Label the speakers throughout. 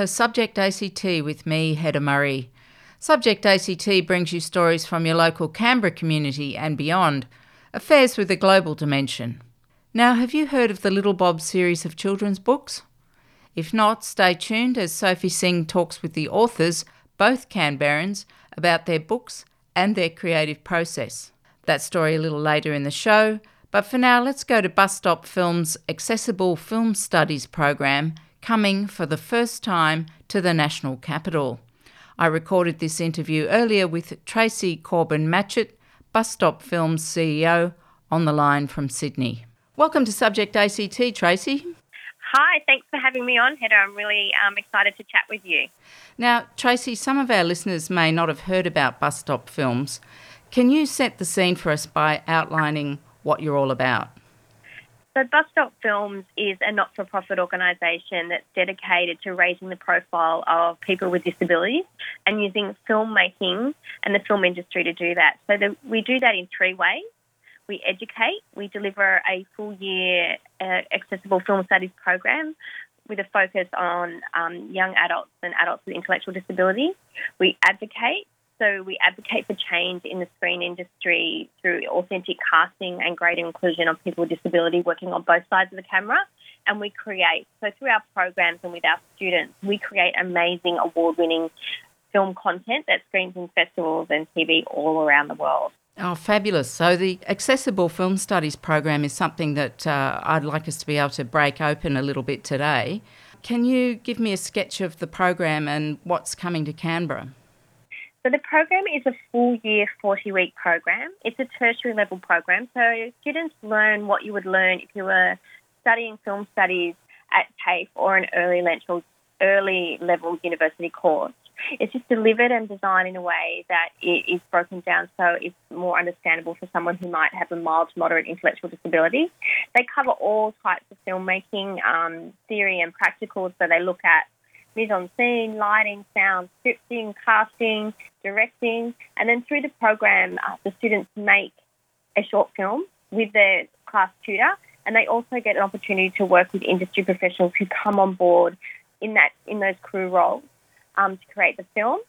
Speaker 1: To Subject ACT with me, Hedda Murray. Subject ACT brings you stories from your local Canberra community and beyond, affairs with a global dimension. Now, have you heard of the Little Bob series of children's books? If not, stay tuned as Sophie Singh talks with the authors, both Canberrans, about their books and their creative process. That story a little later in the show, but for now, let's go to Bus Stop Film's Accessible Film Studies program coming for the first time to the National Capital. I recorded this interview earlier with Tracy Corbin Matchett, Bus Stop Film's CEO, on the line from Sydney. Welcome to Subject ACT, Tracy.
Speaker 2: Hi, thanks for having me on, Hedda. I'm really um, excited to chat with you.
Speaker 1: Now, Tracy, some of our listeners may not have heard about Bus Stop Films. Can you set the scene for us by outlining what you're all about?
Speaker 2: So, Bus Stop Films is a not for profit organisation that's dedicated to raising the profile of people with disabilities and using filmmaking and the film industry to do that. So, the, we do that in three ways we educate. We deliver a full year uh, accessible film studies program with a focus on um, young adults and adults with intellectual disabilities. We advocate. So we advocate for change in the screen industry through authentic casting and greater inclusion of people with disability working on both sides of the camera. And we create, so through our programs and with our students, we create amazing award winning film content that screens in festivals and TV all around the world.
Speaker 1: Oh, fabulous. So, the Accessible Film Studies program is something that uh, I'd like us to be able to break open a little bit today. Can you give me a sketch of the program and what's coming to Canberra?
Speaker 2: So, the program is a full year 40 week program. It's a tertiary level program. So, students learn what you would learn if you were studying film studies at TAFE or an early level, early level university course. It's just delivered and designed in a way that it is broken down so it's more understandable for someone who might have a mild to moderate intellectual disability. They cover all types of filmmaking, um, theory and practical, so they look at mise en scene, lighting, sound, scripting, casting, directing, and then through the program, uh, the students make a short film with their class tutor, and they also get an opportunity to work with industry professionals who come on board in that in those crew roles um, to create the film.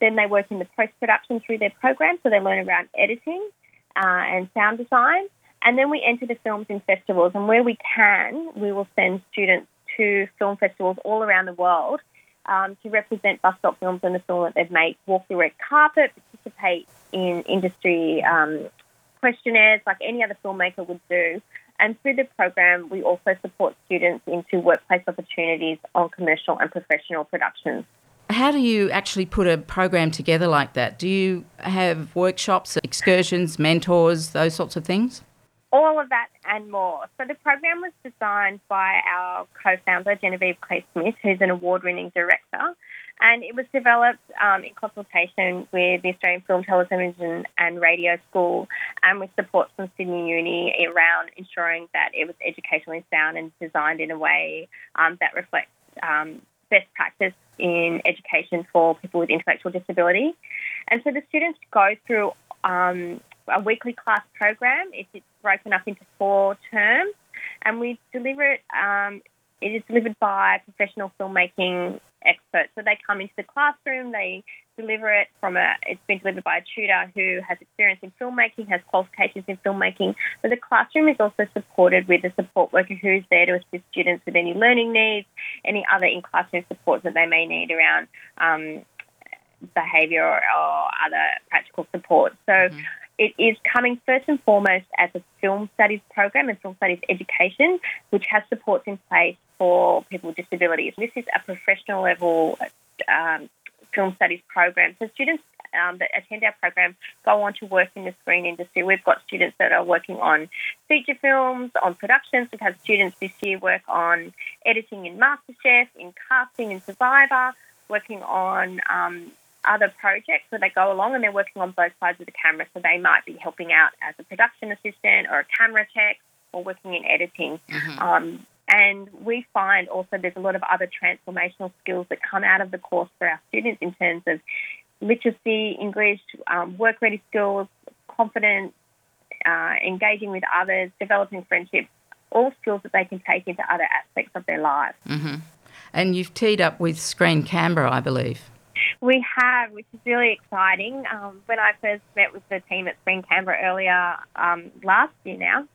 Speaker 2: Then they work in the post production through their program, so they learn around editing uh, and sound design. And then we enter the films in festivals, and where we can, we will send students to film festivals all around the world um, to represent bus stop films and the film that they've made, walk the red carpet, participate in industry um, questionnaires like any other filmmaker would do. And through the program, we also support students into workplace opportunities on commercial and professional productions.
Speaker 1: How do you actually put a program together like that? Do you have workshops, excursions, mentors, those sorts of things?
Speaker 2: All of that and more. So the program was designed by our co-founder Genevieve Clay Smith, who's an award-winning director, and it was developed um, in consultation with the Australian Film, Television and Radio School, and with support from Sydney Uni around ensuring that it was educationally sound and designed in a way um, that reflects um, best practice in education for people with intellectual disability. And so the students go through um, a weekly class program. It's broken up into four terms, and we deliver it. Um, it is delivered by professional filmmaking experts. So they come into the classroom, they deliver it from a, it's been delivered by a tutor who has experience in filmmaking, has qualifications in filmmaking. But the classroom is also supported with a support worker who's there to assist students with any learning needs, any other in classroom supports that they may need around um, behaviour or, or, other practical support. So mm-hmm. It is coming first and foremost as a film studies program and film studies education, which has supports in place for people with disabilities. This is a professional level um, film studies program. So students um, that attend our program go on to work in the screen industry. We've got students that are working on feature films, on productions. We've had students this year work on editing in MasterChef, in casting in Survivor, working on um, other projects where they go along and they're working on both sides of the camera. So they might be helping out as a production assistant or a camera tech or working in editing. Mm-hmm. Um, and we find also there's a lot of other transformational skills that come out of the course for our students in terms of literacy, English, um, work ready skills, confidence, uh, engaging with others, developing friendships, all skills that they can take into other aspects of their lives.
Speaker 1: Mm-hmm. And you've teed up with Screen Canberra, I believe.
Speaker 2: We have, which is really exciting. Um, when I first met with the team at Screen Canberra earlier um, last year now,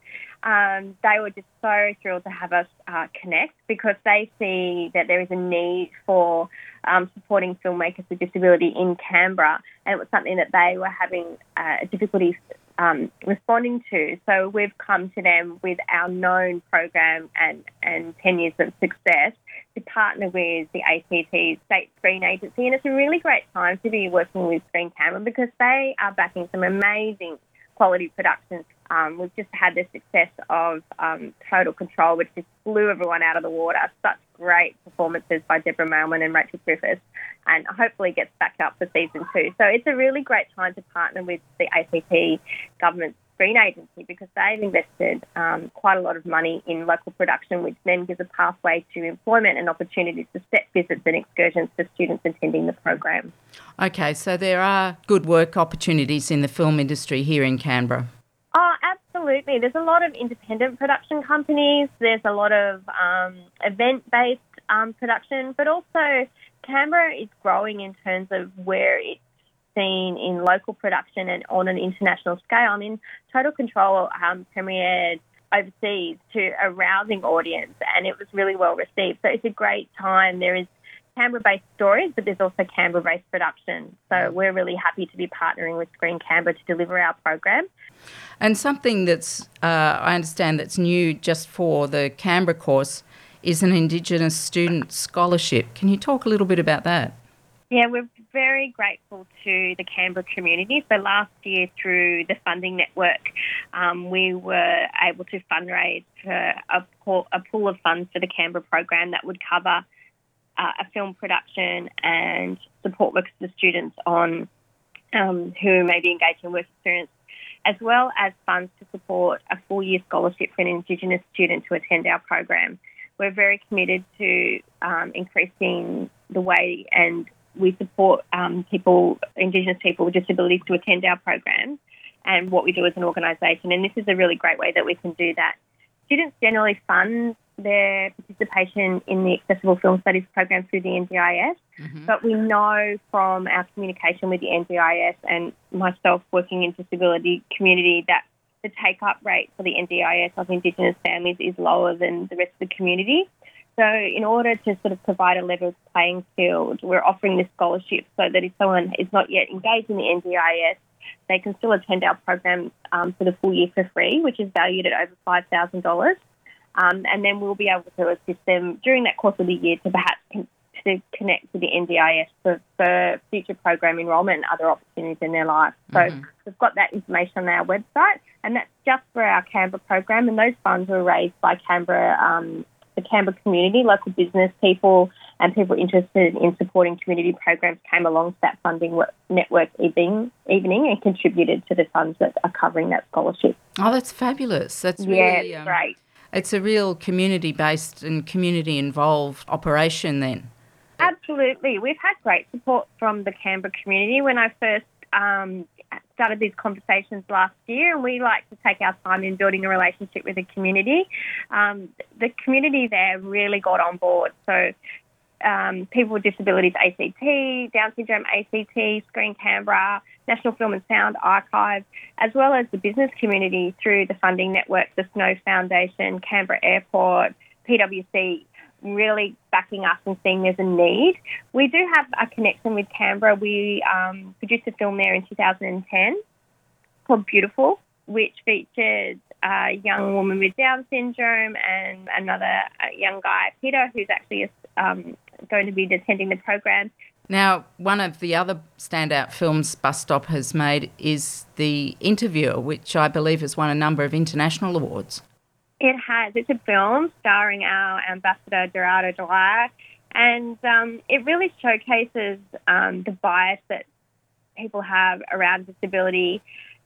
Speaker 2: um, they were just so thrilled to have us uh, connect because they see that there is a need for um, supporting filmmakers with disability in Canberra, and it was something that they were having uh, difficulties um, responding to. So we've come to them with our known program and, and 10 years of success to partner with the ACT State Screen Agency. And it's a really great time to be working with Screen Canberra because they are backing some amazing quality productions. Um, we've just had the success of um, Total Control, which just blew everyone out of the water. Such great performances by Deborah Mailman and Rachel Griffiths, and hopefully gets back up for season two. So it's a really great time to partner with the ACT government Screen Agency because they've invested um, quite a lot of money in local production, which then gives a pathway to employment and opportunities for set visits and excursions for students attending the program.
Speaker 1: Okay, so there are good work opportunities in the film industry here in Canberra.
Speaker 2: Oh, absolutely. There's a lot of independent production companies. There's a lot of um, event-based um, production, but also Canberra is growing in terms of where it seen in local production and on an international scale. I mean, Total Control um, premiered overseas to a rousing audience and it was really well received. So it's a great time. There is Canberra based stories, but there's also Canberra based production. So we're really happy to be partnering with Screen Canberra to deliver our program.
Speaker 1: And something that's, uh, I understand, that's new just for the Canberra course is an Indigenous student scholarship. Can you talk a little bit about that?
Speaker 2: Yeah, we're very grateful to the Canberra community. So last year, through the funding network, um, we were able to fundraise for a pool, a pool of funds for the Canberra program that would cover uh, a film production and support work for students on um, who may be engaged in work experience, as well as funds to support a full year scholarship for an Indigenous student to attend our program. We're very committed to um, increasing the way and we support um, people, Indigenous people with disabilities to attend our programs and what we do as an organisation. And this is a really great way that we can do that. Students generally fund their participation in the Accessible Film Studies program through the NDIS, mm-hmm. but we know from our communication with the NDIS and myself working in disability community that the take up rate for the NDIS of Indigenous families is lower than the rest of the community. So, in order to sort of provide a level playing field, we're offering this scholarship so that if someone is not yet engaged in the NDIS, they can still attend our program um, for the full year for free, which is valued at over $5,000. Um, and then we'll be able to assist them during that course of the year to perhaps con- to connect to the NDIS for, for future program enrollment and other opportunities in their life. So mm-hmm. we've got that information on our website, and that's just for our Canberra program. And those funds were raised by Canberra um, the Canberra community, local business people, and people interested in supporting community programs came along to that funding network evening, evening and contributed to the funds that are covering that scholarship.
Speaker 1: Oh, that's fabulous. That's
Speaker 2: really yeah, um, great.
Speaker 1: It's a real community based and community involved operation then.
Speaker 2: Absolutely. We've had great support from the Canberra community. When I first um, started these conversations last year, and we like to take our time in building a relationship with the community. Um, the community there really got on board. So, um, people with disabilities ACT, Down syndrome ACT, Screen Canberra, National Film and Sound Archive, as well as the business community through the funding network, the Snow Foundation, Canberra Airport, PwC really backing us and seeing there's a need. We do have a connection with Canberra. We um, produced a film there in 2010 called Beautiful, which featured a young woman with Down syndrome and another young guy, Peter, who's actually um, going to be attending the program.
Speaker 1: Now, one of the other standout films Bus Stop has made is The Interviewer, which I believe has won a number of international awards.
Speaker 2: It has. It's a film starring our ambassador Gerard O'Dwyer, and um, it really showcases um, the bias that people have around disability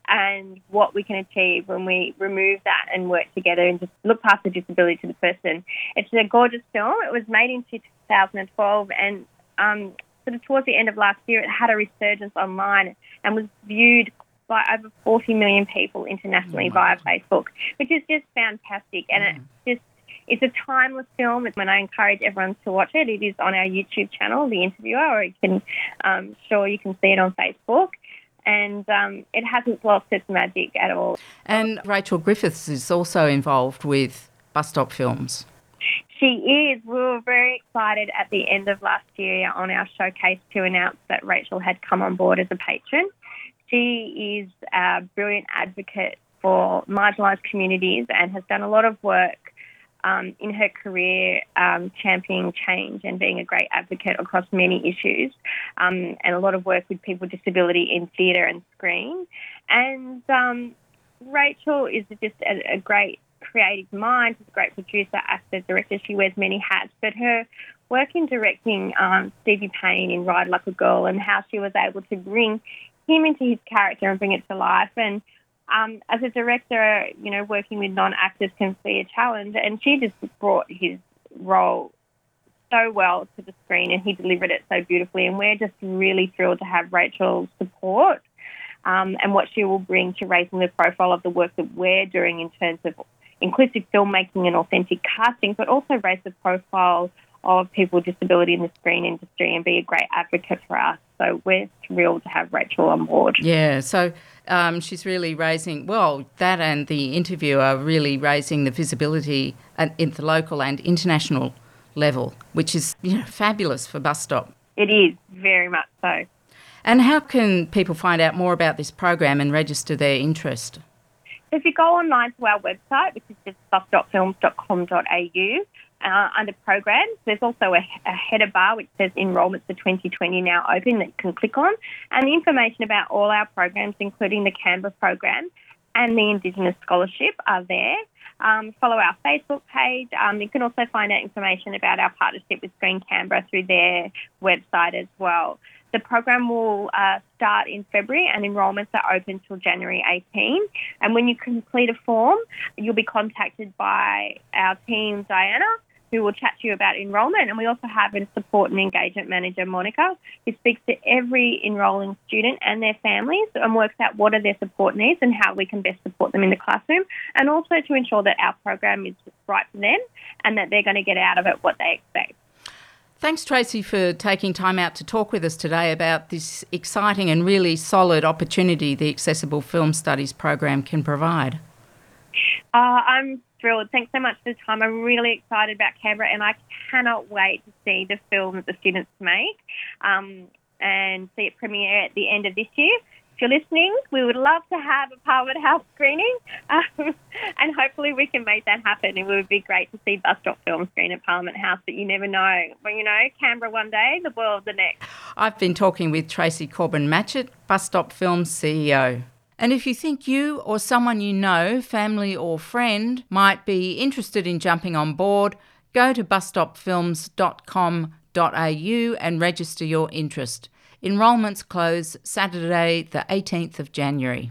Speaker 2: and what we can achieve when we remove that and work together and just look past the disability to the person. It's a gorgeous film. It was made in 2012 and um, sort of towards the end of last year, it had a resurgence online and was viewed by over 40 million people internationally oh via Facebook, which is just fantastic. And mm. it just it's a timeless film, and I encourage everyone to watch it. It is on our YouTube channel, The Interviewer, or you can, um, sure, you can see it on Facebook. And um, it hasn't lost its magic at all.
Speaker 1: And Rachel Griffiths is also involved with Bus Stop Films.
Speaker 2: She is. We were very excited at the end of last year on our showcase to announce that Rachel had come on board as a patron. She is a brilliant advocate for marginalised communities and has done a lot of work um, in her career um, championing change and being a great advocate across many issues, um, and a lot of work with people with disability in theatre and screen. And um, Rachel is just a, a, great creative mind. She's a great producer, actor, director. She wears many hats, but her work in directing um, Stevie Payne in Ride Like a Girl and how she was able to bring him into his character and bring it to life and um, as a director, you know, working with non-actors can be a challenge, and she just brought his role so well to the screen, and he delivered it so beautifully. And we're just really thrilled to have Rachel's support um, and what she will bring to raising the profile of the work that we're doing in terms of inclusive filmmaking and authentic casting, but also raise the profile of people with disability in the screen industry and be a great advocate for us. So we're thrilled to have Rachel on board.
Speaker 1: Yeah, so um, she's really raising, well, that and the interview are really raising the visibility at, at the local and international level, which is you know, fabulous for Bus Stop.
Speaker 2: It is, very much so.
Speaker 1: And how can people find out more about this program and register their interest?
Speaker 2: If you go online to our website, which is just busstopfilms.com.au, uh, under programs. There's also a, a, header bar which says enrolments for 2020 now open that you can click on, and the information about all our programs, including the Canberra program and the Indigenous Scholarship, are there. Um, follow our Facebook page. Um, you can also find out information about our partnership with Screen Canberra through their website as well. The program will uh, start in February and enrolments are open till January 18. And when you complete a form, you'll be contacted by our team, Diana, who will chat to you about enrolment. And we also have a support and engagement manager, Monica, who speaks to every enrolling student and their families and works out what are their support needs and how we can best support them in the classroom. And also to ensure that our program is right for them and that they're going to get out of it what they expect.
Speaker 1: Thanks, Tracy, for taking time out to talk with us today about this exciting and really solid opportunity the Accessible Film Studies program can provide.
Speaker 2: Uh, I'm thrilled. Thanks so much for the time. I'm really excited about Canberra and I cannot wait to see the film that the students make um, and see it premiere at the end of this year. If you're listening, we would love to have a Parliament House screening um, and hopefully we can make that happen. It would be great to see Bus Stop Film screen at Parliament House, but you never know. Well, you know, Canberra one day, the world the next.
Speaker 1: I've been talking with Tracy Corbin Matchett, Bus Stop Film CEO. And if you think you or someone you know, family or friend, might be interested in jumping on board, go to busstopfilms.com.au and register your interest. Enrolments close Saturday, the 18th of January.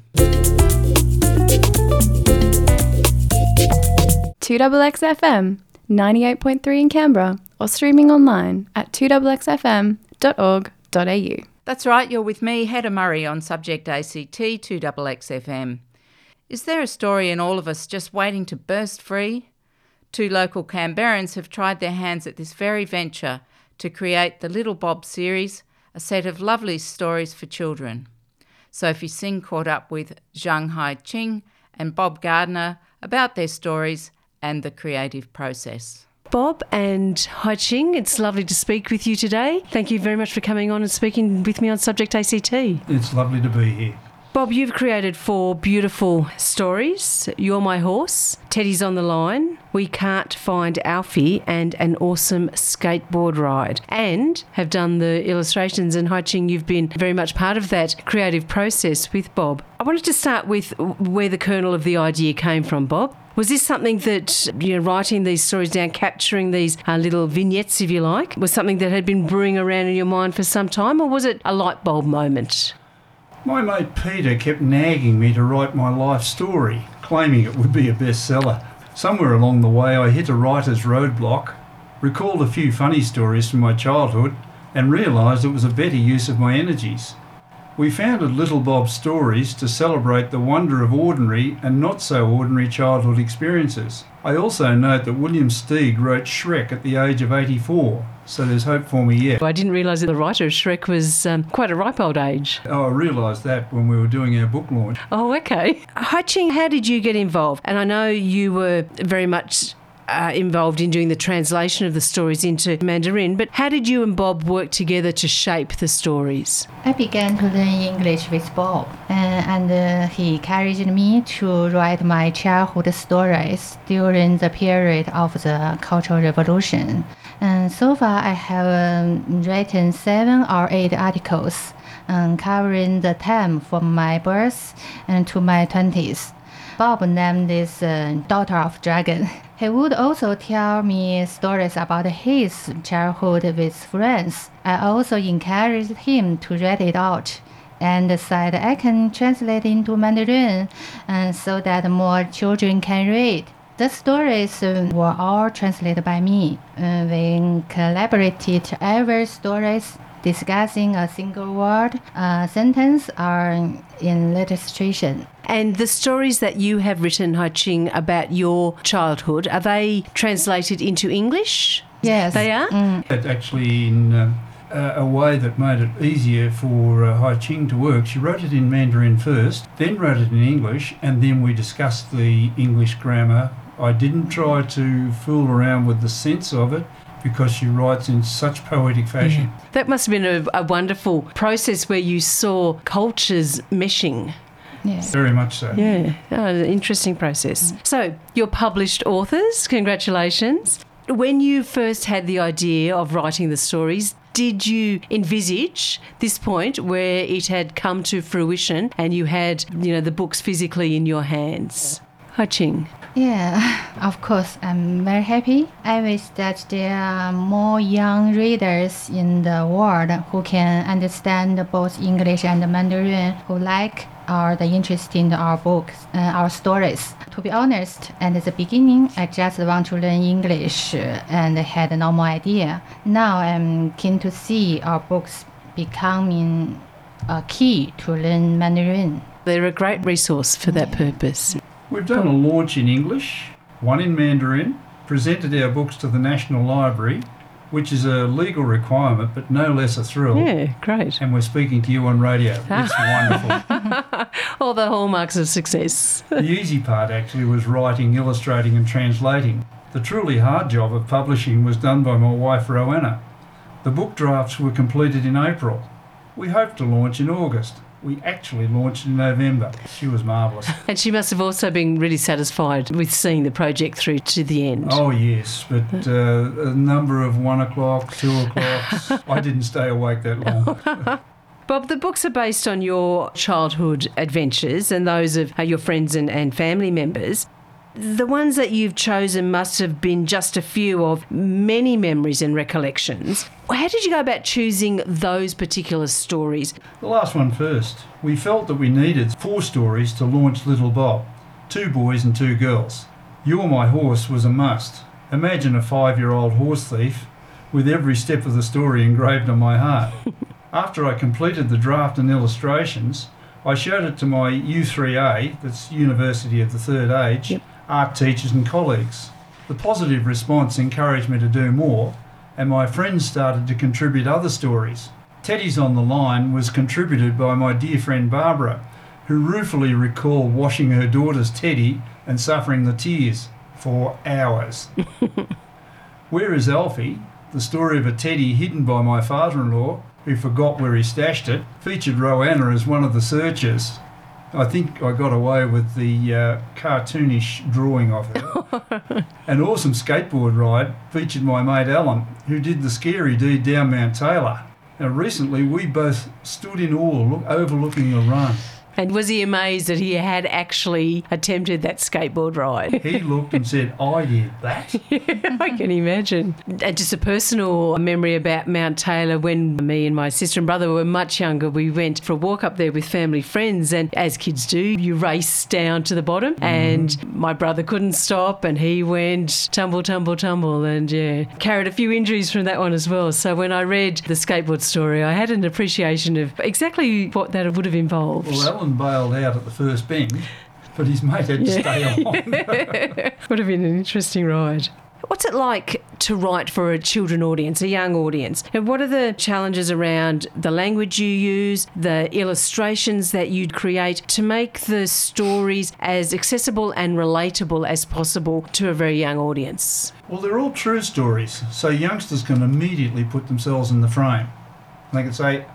Speaker 3: 2XXFM 98.3 in Canberra or streaming online at 2XXFM.org.au.
Speaker 1: That's right, you're with me, Hedda Murray, on Subject ACT 2XXFM. Is there a story in all of us just waiting to burst free? Two local Canberrans have tried their hands at this very venture to create the Little Bob series, a set of lovely stories for children. Sophie Singh caught up with Zhang Hai Ching and Bob Gardner about their stories and the creative process.
Speaker 4: Bob and Hai Ching, it's lovely to speak with you today. Thank you very much for coming on and speaking with me on Subject ACT.
Speaker 5: It's lovely to be here.
Speaker 4: Bob, you've created four beautiful stories You're My Horse, Teddy's on the Line, We Can't Find Alfie, and An Awesome Skateboard Ride, and have done the illustrations. And Hai Ching, you've been very much part of that creative process with Bob. I wanted to start with where the kernel of the idea came from, Bob. Was this something that, you know, writing these stories down, capturing these uh, little vignettes, if you like, was something that had been brewing around in your mind for some time, or was it a light bulb moment?
Speaker 5: My mate Peter kept nagging me to write my life story, claiming it would be a bestseller. Somewhere along the way, I hit a writer's roadblock, recalled a few funny stories from my childhood, and realised it was a better use of my energies. We founded Little Bob Stories to celebrate the wonder of ordinary and not so ordinary childhood experiences. I also note that William Steig wrote Shrek at the age of 84, so there's hope for me yet.
Speaker 4: I didn't realise that the writer of Shrek was um, quite a ripe old age.
Speaker 5: Oh, I realised that when we were doing our book launch.
Speaker 4: Oh, okay. Hai Ching, how did you get involved? And I know you were very much uh, involved in doing the translation of the stories into Mandarin, but how did you and Bob work together to shape the stories?
Speaker 6: I began to learn English with Bob, uh, and uh, he encouraged me to write my childhood stories during the period of the Cultural Revolution. And so far, I have um, written seven or eight articles um, covering the time from my birth and to my 20s. Bob named this uh, Daughter of Dragon. He would also tell me stories about his childhood with friends. I also encouraged him to write it out and said I can translate into Mandarin uh, so that more children can read. The stories uh, were all translated by me. Uh, we collaborated every stories discussing a single word, a sentence, or in illustration.
Speaker 4: And the stories that you have written, Hai Ching, about your childhood, are they translated into English?
Speaker 6: Yes.
Speaker 4: They are?
Speaker 5: That actually, in uh, a way that made it easier for uh, Hai Ching to work, she wrote it in Mandarin first, then wrote it in English, and then we discussed the English grammar. I didn't try to fool around with the sense of it because she writes in such poetic fashion.
Speaker 4: That must have been a, a wonderful process where you saw cultures meshing.
Speaker 6: Yes.
Speaker 5: Very much so.
Speaker 4: Yeah, oh, an interesting process. Mm. So, you're published authors, congratulations. When you first had the idea of writing the stories, did you envisage this point where it had come to fruition and you had, you know, the books physically in your hands? Hai Ching.
Speaker 6: Yeah, of course, I'm very happy. I wish that there are more young readers in the world who can understand both English and Mandarin, who like or the interest in our books, uh, our stories. To be honest, at the beginning, I just want to learn English uh, and had no more idea. Now I'm keen to see our books becoming a key to learn Mandarin.
Speaker 4: They're a great resource for that purpose.
Speaker 5: We've done a launch in English, one in Mandarin, presented our books to the National Library, which is a legal requirement but no less a thrill.
Speaker 4: Yeah, great.
Speaker 5: And we're speaking to you on radio. Ah. It's wonderful.
Speaker 4: All the hallmarks of success.
Speaker 5: the easy part actually was writing, illustrating, and translating. The truly hard job of publishing was done by my wife Rowanna. The book drafts were completed in April. We hope to launch in August. We actually launched in November. She was marvellous.
Speaker 4: And she must have also been really satisfied with seeing the project through to the end.
Speaker 5: Oh, yes, but uh, a number of one o'clock, two o'clock. I didn't stay awake that long.
Speaker 4: Bob, the books are based on your childhood adventures and those of uh, your friends and, and family members. The ones that you've chosen must have been just a few of many memories and recollections. How did you go about choosing those particular stories?
Speaker 5: The last one first. We felt that we needed four stories to launch Little Bob two boys and two girls. You're My Horse was a must. Imagine a five year old horse thief with every step of the story engraved on my heart. After I completed the draft and illustrations, I showed it to my U3A, that's University of the Third Age,
Speaker 4: Yep.
Speaker 5: Art teachers and colleagues. The positive response encouraged me to do more, and my friends started to contribute other stories. Teddy's on the Line was contributed by my dear friend Barbara, who ruefully recalled washing her daughter's teddy and suffering the tears for hours. Where is Alfie? The story of a teddy hidden by my father in law, who forgot where he stashed it, featured Rowanna as one of the searchers. I think I got away with the uh, cartoonish drawing of it. An awesome skateboard ride featured my mate Alan, who did the scary deed down Mount Taylor. Now, recently we both stood in awe look, overlooking the run.
Speaker 4: And was he amazed that he had actually attempted that skateboard ride?
Speaker 5: He looked and said, I did that.
Speaker 4: I can imagine. And just a personal memory about Mount Taylor when me and my sister and brother were much younger, we went for a walk up there with family friends. And as kids do, you race down to the bottom. Mm-hmm. And my brother couldn't stop and he went tumble, tumble, tumble. And yeah, carried a few injuries from that one as well. So when I read the skateboard story, I had an appreciation of exactly what that would have involved.
Speaker 5: Well, Alan bailed out at the first bend, but his mate had to stay on.
Speaker 4: would have been an interesting ride. What's it like to write for a children audience, a young audience? And what are the challenges around the language you use, the illustrations that you'd create to make the stories as accessible and relatable as possible to a very young audience?
Speaker 5: Well, they're all true stories, so youngsters can immediately put themselves in the frame. They can say,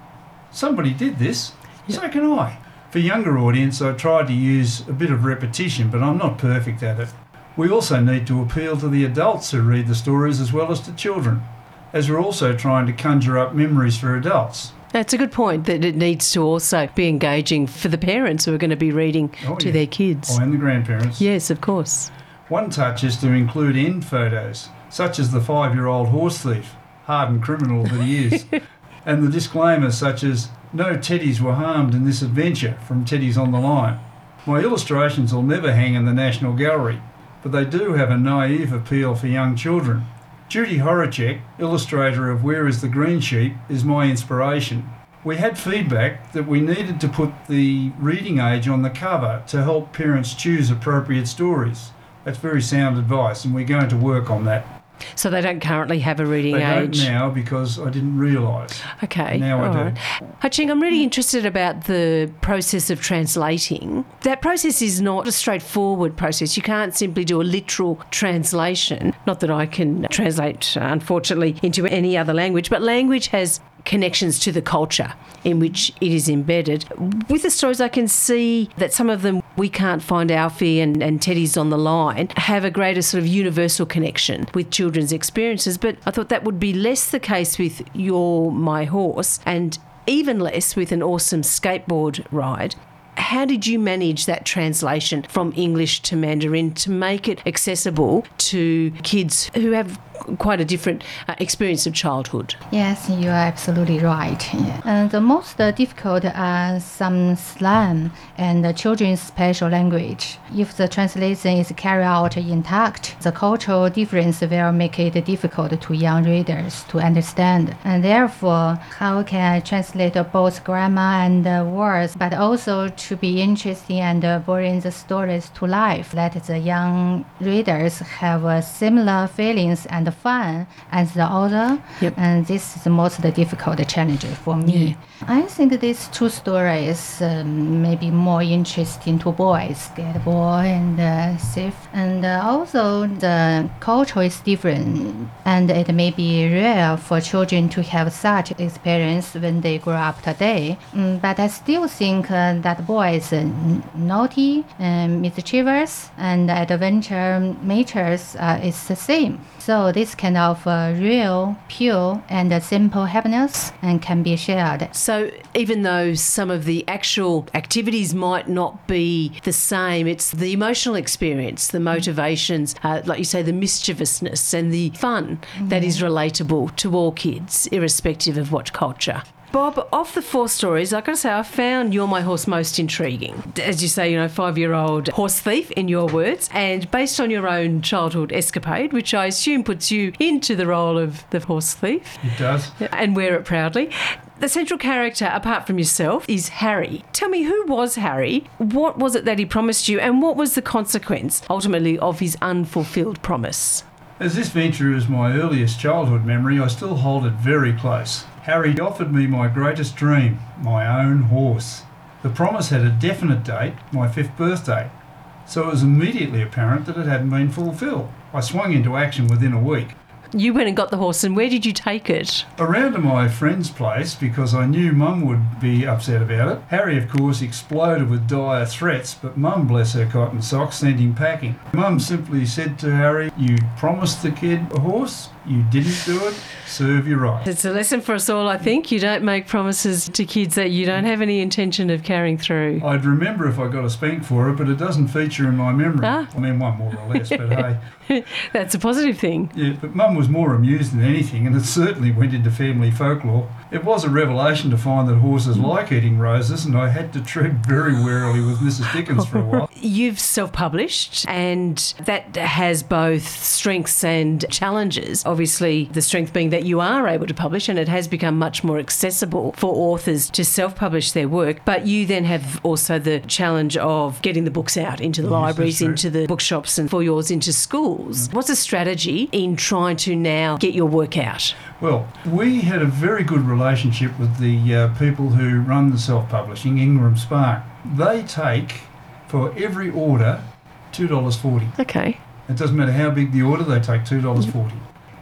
Speaker 5: somebody did this, so can I. For younger audience, I tried to use a bit of repetition, but I'm not perfect at it. We also need to appeal to the adults who read the stories as well as to children, as we're also trying to conjure up memories for adults.
Speaker 4: That's a good point that it needs to also be engaging for the parents who are going to be reading
Speaker 5: Oh,
Speaker 4: to
Speaker 5: yeah.
Speaker 4: their kids.
Speaker 5: Oh, and the grandparents.
Speaker 4: Yes, of course.
Speaker 5: One touch is to include end photos, such as the five year old horse thief, hardened criminal that he is, and the disclaimers such as, No teddies were harmed in this adventure from Teddy's on the Line. My illustrations will never hang in the National Gallery, but they do have a naive appeal for young children. Judy Horacek, illustrator of Where is the Green Sheep, is my inspiration. We had feedback that we needed to put the reading age on the cover to help parents choose appropriate stories. That's very sound advice, and we're going to work on that.
Speaker 4: So they don't currently have a reading
Speaker 5: They
Speaker 4: age.
Speaker 5: don't now because I didn't realise.
Speaker 4: Okay.
Speaker 5: Now I
Speaker 4: all
Speaker 5: do.
Speaker 4: right. Hai Ching, I'm really interested about the process of translating. That process is not a straightforward process. You can't simply do a literal translation. Not that I can translate, uh, unfortunately, into any other language, but language has connections to the culture in which it is embedded. With the stories, I can see that some of them we can't find Alfie and, and Teddy's on the line have a greater sort of universal connection with children's experiences. But I thought that would be less the case with You're My Horse and even less with an awesome skateboard ride. How did you manage that translation from English to Mandarin to make it accessible to kids who have quite a different uh, experience of childhood?
Speaker 6: Yes, you are absolutely right. Yeah. And the most uh, difficult are some slang and children's special language. If the translation is carried out intact, the cultural difference will make it difficult to young readers to understand. And therefore, how can I translate both grammar and words, but also to be interesting and bring the stories to life, let the young readers have similar feelings and fun as the author.
Speaker 4: Yep.
Speaker 6: And this is the most difficult challenge for me. I think these two stories um, may be more interesting to boys, Skateboy and uh, Thief. And uh, also the culture is different and it may be rare for children to have such experience when they grow up today. Mm, but I still think uh, that boys uh, naughty, and mischievous, and adventure natures uh, is the same. So this can offer real, pure, and simple happiness and can be shared.
Speaker 4: So, even though some of the actual activities might not be the same, it's the emotional experience, the motivations, uh, like you say, the mischievousness and the fun that is relatable to all kids, irrespective of what culture. Bob, of the four stories, like I say, I found You're My Horse most intriguing. As you say, you know, five year old horse thief, in your words, and based on your own childhood escapade, which I assume puts you into the role of the horse thief
Speaker 5: It does.
Speaker 4: and wear it proudly. The central character, apart from yourself, is Harry. Tell me, who was Harry? What was it that he promised you, and what was the consequence, ultimately, of his unfulfilled promise?
Speaker 5: As this venture is my earliest childhood memory, I still hold it very close. Harry offered me my greatest dream, my own horse. The promise had a definite date, my fifth birthday, so it was immediately apparent that it hadn't been fulfilled. I swung into action within a week.
Speaker 4: You went and got the horse, and where did you take it?
Speaker 5: Around to my friend's place because I knew Mum would be upset about it. Harry, of course, exploded with dire threats, but Mum, bless her cotton socks, sent him packing. Mum simply said to Harry, You promised the kid a horse? You didn't do it, serve you right.
Speaker 4: It's a lesson for us all, I think. You don't make promises to kids that you don't have any intention of carrying through.
Speaker 5: I'd remember if I got a spank for it, but it doesn't feature in my memory.
Speaker 4: Ah.
Speaker 5: I mean, one more or less, but hey.
Speaker 4: That's a positive thing.
Speaker 5: Yeah, but Mum was more amused than anything, and it certainly went into family folklore. It was a revelation to find that horses like eating roses, and I had to tread very warily with Mrs. Dickens for a while.
Speaker 4: You've self published, and that has both strengths and challenges. Obviously, the strength being that you are able to publish, and it has become much more accessible for authors to self publish their work. But you then have also the challenge of getting the books out into the
Speaker 5: Yes,
Speaker 4: libraries, into the bookshops, and for yours into schools. Mm. What's a strategy in trying to now get your work out?
Speaker 5: Well, we had a very good relationship with the uh, people who run the self publishing, Ingram Spark. They take, for every order, $2.40.
Speaker 4: Okay.
Speaker 5: It doesn't matter how big the order, they take $2.40.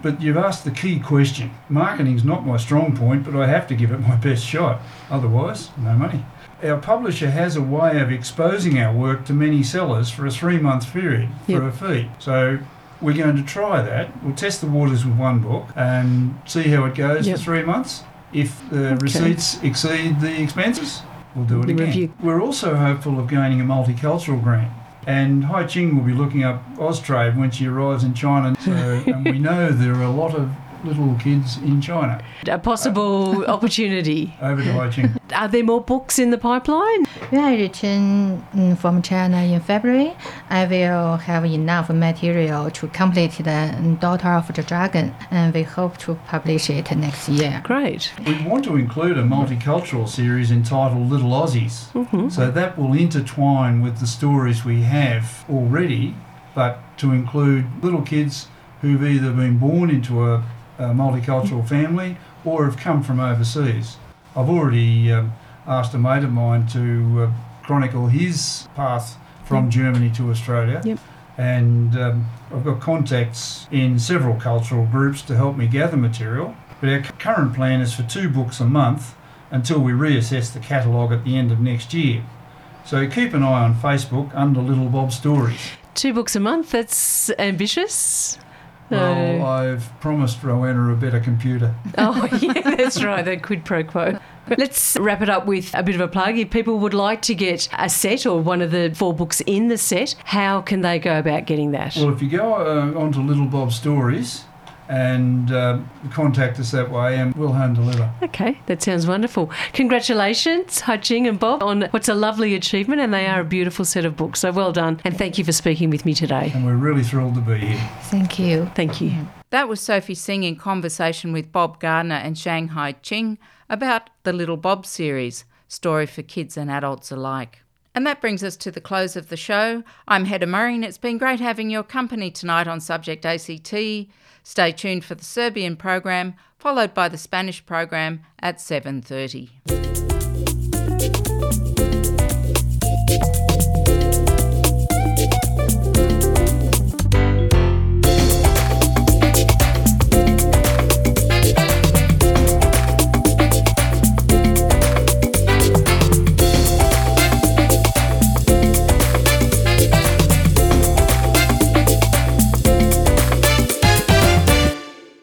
Speaker 5: But you've asked the key question. Marketing's not my strong point, but I have to give it my best shot. Otherwise, no money. Our publisher has a way of exposing our work to many sellers for a three month period for a fee. So we're going to try that. We'll test the waters with one book and see how it goes
Speaker 4: Yep.
Speaker 5: for three months. If the receipts exceed the expenses, we'll do it
Speaker 4: The
Speaker 5: again.
Speaker 4: review.
Speaker 5: We're also hopeful of gaining a multicultural grant. And Hai Ching will be looking up Austrade when she arrives in China. So, and we know there are a lot of little kids in China.
Speaker 4: A possible opportunity.
Speaker 5: Over to Hai Ching.
Speaker 4: Are there more books in the pipeline?
Speaker 6: When I return from China in February, I will have enough material to complete the mm, Daughter of the Dragon, and we hope to publish it next year.
Speaker 4: Great.
Speaker 5: We want to include a multicultural series entitled Little Aussies. So that will intertwine with the stories we have already, but to include little kids who've either been born into a, a multicultural family or have come from overseas. I've already um, asked a mate of mine to uh, chronicle his path from Germany to Australia.
Speaker 4: Yep.
Speaker 5: And um, I've got contacts in several cultural groups to help me gather material. But our c- current plan is for two books a month until we reassess the catalogue at the end of next year. So keep an eye on Facebook under Little Bob Stories.
Speaker 4: Two books a month, that's ambitious.
Speaker 5: Well,
Speaker 4: Uh,
Speaker 5: I've promised Rowena a better computer.
Speaker 4: oh, yeah, that's right, the quid pro quo. Let's wrap it up with a bit of a plug. If people would like to get a set or one of the four books in the set, how can they go about getting that?
Speaker 5: Well, if you go uh, onto Little Bob Stories and uh, contact us that way, and we'll hand deliver.
Speaker 4: Okay, that sounds wonderful. Congratulations, Hai Ching and Bob, on what's a lovely achievement, and they are a beautiful set of books. So well done, and thank you for speaking with me today.
Speaker 5: And we're really thrilled to be here.
Speaker 6: Thank you.
Speaker 4: Thank you.
Speaker 1: That was Sophie Singh in conversation with Bob Gardner and Zhang Hai Ching about the Little Bob series, story for kids and adults alike. And that brings us to the close of the show. I'm Hedda Murray, and it's been great having your company tonight on Subject ACT. Stay tuned for the Serbian program, followed by the Spanish program at 7:30.